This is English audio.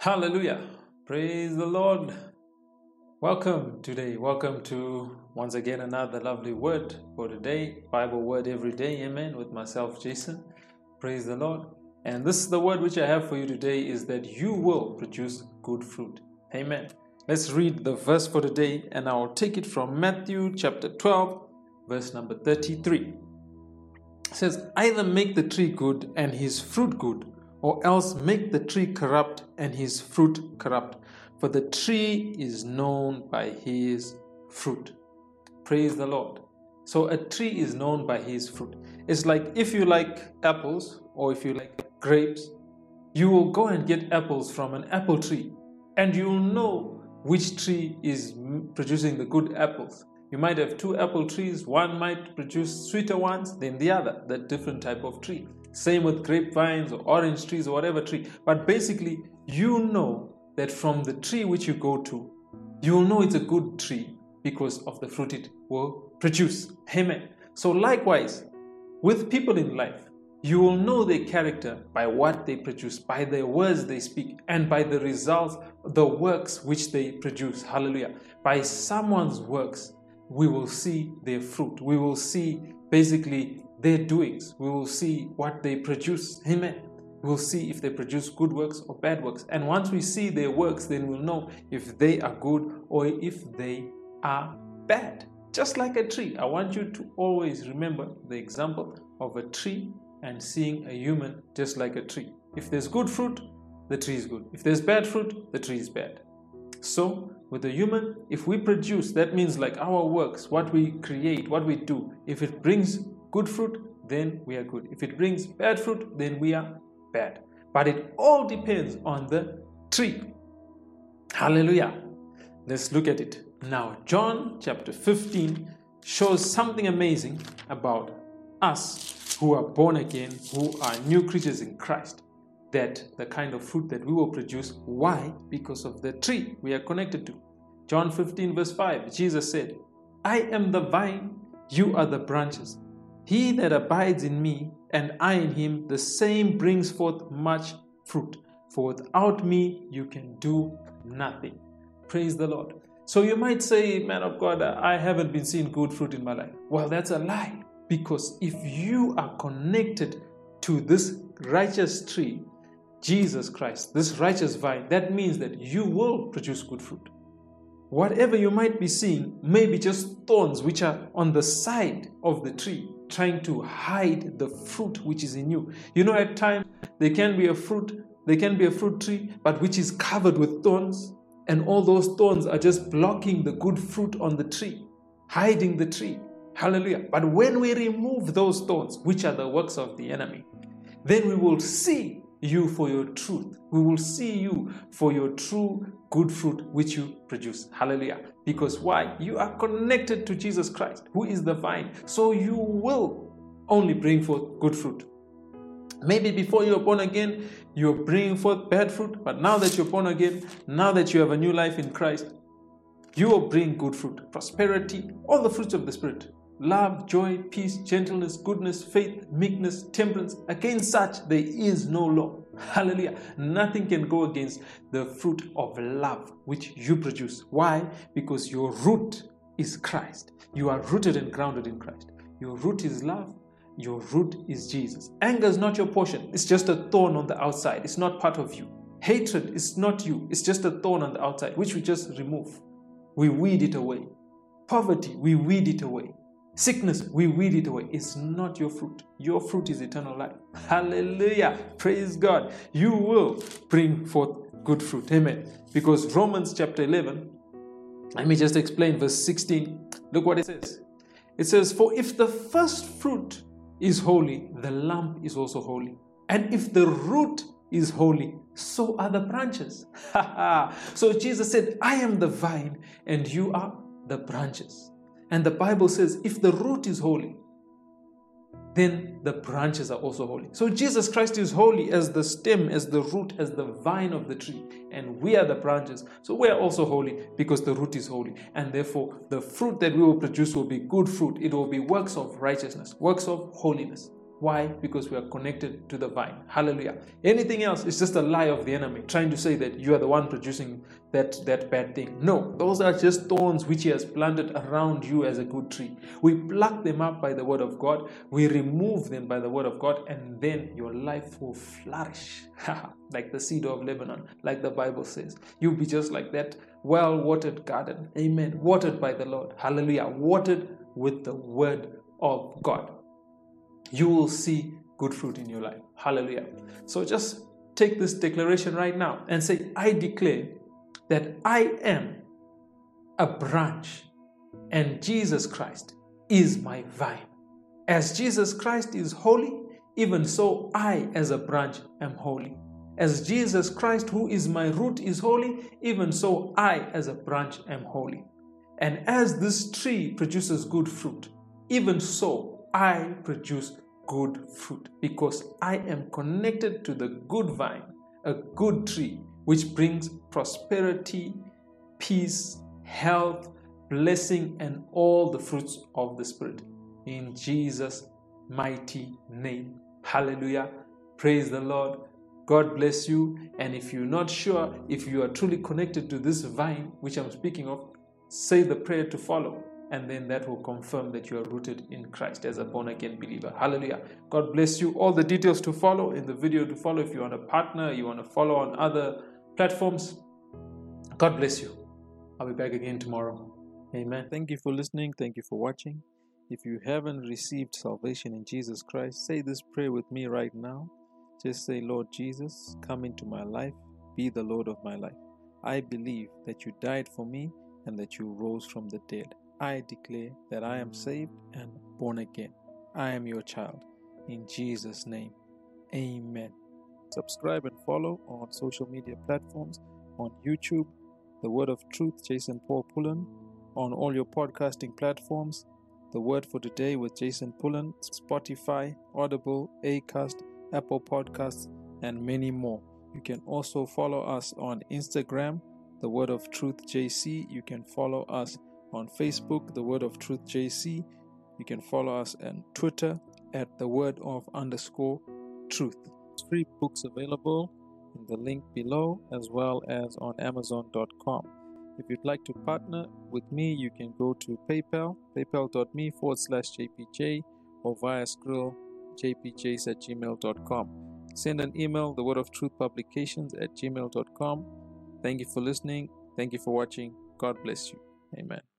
Hallelujah. Praise the Lord. Welcome today. Welcome to once again another lovely word for today. Bible word every day. Amen. With myself, Jason. Praise the Lord. And this is the word which I have for you today is that you will produce good fruit. Amen. Let's read the verse for today and I'll take it from Matthew chapter 12, verse number 33. It says, Either make the tree good and his fruit good or else make the tree corrupt and his fruit corrupt. For the tree is known by his fruit. Praise the Lord. So a tree is known by his fruit. It's like if you like apples or if you like grapes, you will go and get apples from an apple tree and you'll know which tree is producing the good apples. You might have two apple trees, one might produce sweeter ones than the other, the different type of tree. Same with grapevines or orange trees or whatever tree. But basically, you know that from the tree which you go to, you will know it's a good tree because of the fruit it will produce. Amen. So, likewise, with people in life, you will know their character by what they produce, by the words they speak, and by the results, the works which they produce. Hallelujah. By someone's works, we will see their fruit. We will see basically their doings. We will see what they produce. Amen. We'll see if they produce good works or bad works. And once we see their works, then we'll know if they are good or if they are bad. Just like a tree. I want you to always remember the example of a tree and seeing a human just like a tree. If there's good fruit, the tree is good. If there's bad fruit, the tree is bad. So, with a human, if we produce, that means like our works, what we create, what we do, if it brings good fruit, then we are good. If it brings bad fruit, then we are bad. But it all depends on the tree. Hallelujah. Let's look at it. Now, John chapter 15 shows something amazing about us who are born again, who are new creatures in Christ. That the kind of fruit that we will produce. Why? Because of the tree we are connected to. John 15, verse 5, Jesus said, I am the vine, you are the branches. He that abides in me and I in him, the same brings forth much fruit. For without me, you can do nothing. Praise the Lord. So you might say, Man of God, I haven't been seeing good fruit in my life. Well, that's a lie. Because if you are connected to this righteous tree, Jesus Christ, this righteous vine, that means that you will produce good fruit. Whatever you might be seeing may be just thorns which are on the side of the tree, trying to hide the fruit which is in you. You know, at times there can be a fruit, there can be a fruit tree, but which is covered with thorns, and all those thorns are just blocking the good fruit on the tree, hiding the tree. Hallelujah. But when we remove those thorns, which are the works of the enemy, then we will see you for your truth. We will see you for your true good fruit which you produce. Hallelujah. Because why? You are connected to Jesus Christ, who is the vine. So you will only bring forth good fruit. Maybe before you are born again, you're bringing forth bad fruit, but now that you're born again, now that you have a new life in Christ, you will bring good fruit, prosperity, all the fruits of the Spirit love, joy, peace, gentleness, goodness, faith, meekness, temperance. Against such there is no law. Hallelujah. Nothing can go against the fruit of love which you produce. Why? Because your root is Christ. You are rooted and grounded in Christ. Your root is love. Your root is Jesus. Anger is not your portion. It's just a thorn on the outside. It's not part of you. Hatred is not you. It's just a thorn on the outside, which we just remove. We weed it away. Poverty, we weed it away. Sickness, we weed it away. It's not your fruit. Your fruit is eternal life. Hallelujah. Praise God. You will bring forth good fruit. Amen. Because Romans chapter 11, let me just explain verse 16. Look what it says. It says, For if the first fruit is holy, the lump is also holy. And if the root is holy, so are the branches. so Jesus said, I am the vine, and you are the branches. And the Bible says, if the root is holy, then the branches are also holy. So Jesus Christ is holy as the stem, as the root, as the vine of the tree. And we are the branches. So we are also holy because the root is holy. And therefore, the fruit that we will produce will be good fruit. It will be works of righteousness, works of holiness. Why? Because we are connected to the vine. Hallelujah. Anything else is just a lie of the enemy, trying to say that you are the one producing that, that bad thing. No, those are just thorns which he has planted around you as a good tree. We pluck them up by the word of God, we remove them by the word of God, and then your life will flourish like the cedar of Lebanon, like the Bible says. You'll be just like that well watered garden. Amen. Watered by the Lord. Hallelujah. Watered with the word of God you will see good fruit in your life. Hallelujah. So just take this declaration right now and say, I declare that I am a branch and Jesus Christ is my vine. As Jesus Christ is holy, even so I, as a branch, am holy. As Jesus Christ, who is my root, is holy, even so I, as a branch, am holy. And as this tree produces good fruit, even so I produce good fruit because I am connected to the good vine, a good tree, which brings prosperity, peace, health, blessing, and all the fruits of the Spirit. In Jesus' mighty name. Hallelujah. Praise the Lord. God bless you. And if you're not sure if you are truly connected to this vine, which I'm speaking of, say the prayer to follow and then that will confirm that you are rooted in Christ as a born again believer. Hallelujah. God bless you. All the details to follow in the video to follow. If you want a partner, you want to follow on other platforms, God bless you. I'll be back again tomorrow. Amen. Thank you for listening. Thank you for watching. If you haven't received salvation in Jesus Christ, say this prayer with me right now. Just say, Lord Jesus, come into my life, be the Lord of my life. I believe that you died for me and that you rose from the dead. I declare that I am saved and born again. I am your child. In Jesus' name, amen. Subscribe and follow on social media platforms on YouTube, The Word of Truth, Jason Paul Pullen, on all your podcasting platforms, The Word for Today with Jason Pullen, Spotify, Audible, Acast, Apple Podcasts, and many more. You can also follow us on Instagram, The Word of Truth JC. You can follow us on Facebook, The Word of Truth JC. You can follow us on Twitter at The Word of underscore Truth. Free books available in the link below as well as on Amazon.com. If you'd like to partner with me, you can go to PayPal, paypal.me forward slash JPJ, or via Skrill, jpjs at gmail.com. Send an email, the word of truth publications at gmail.com. Thank you for listening. Thank you for watching. God bless you. Amen.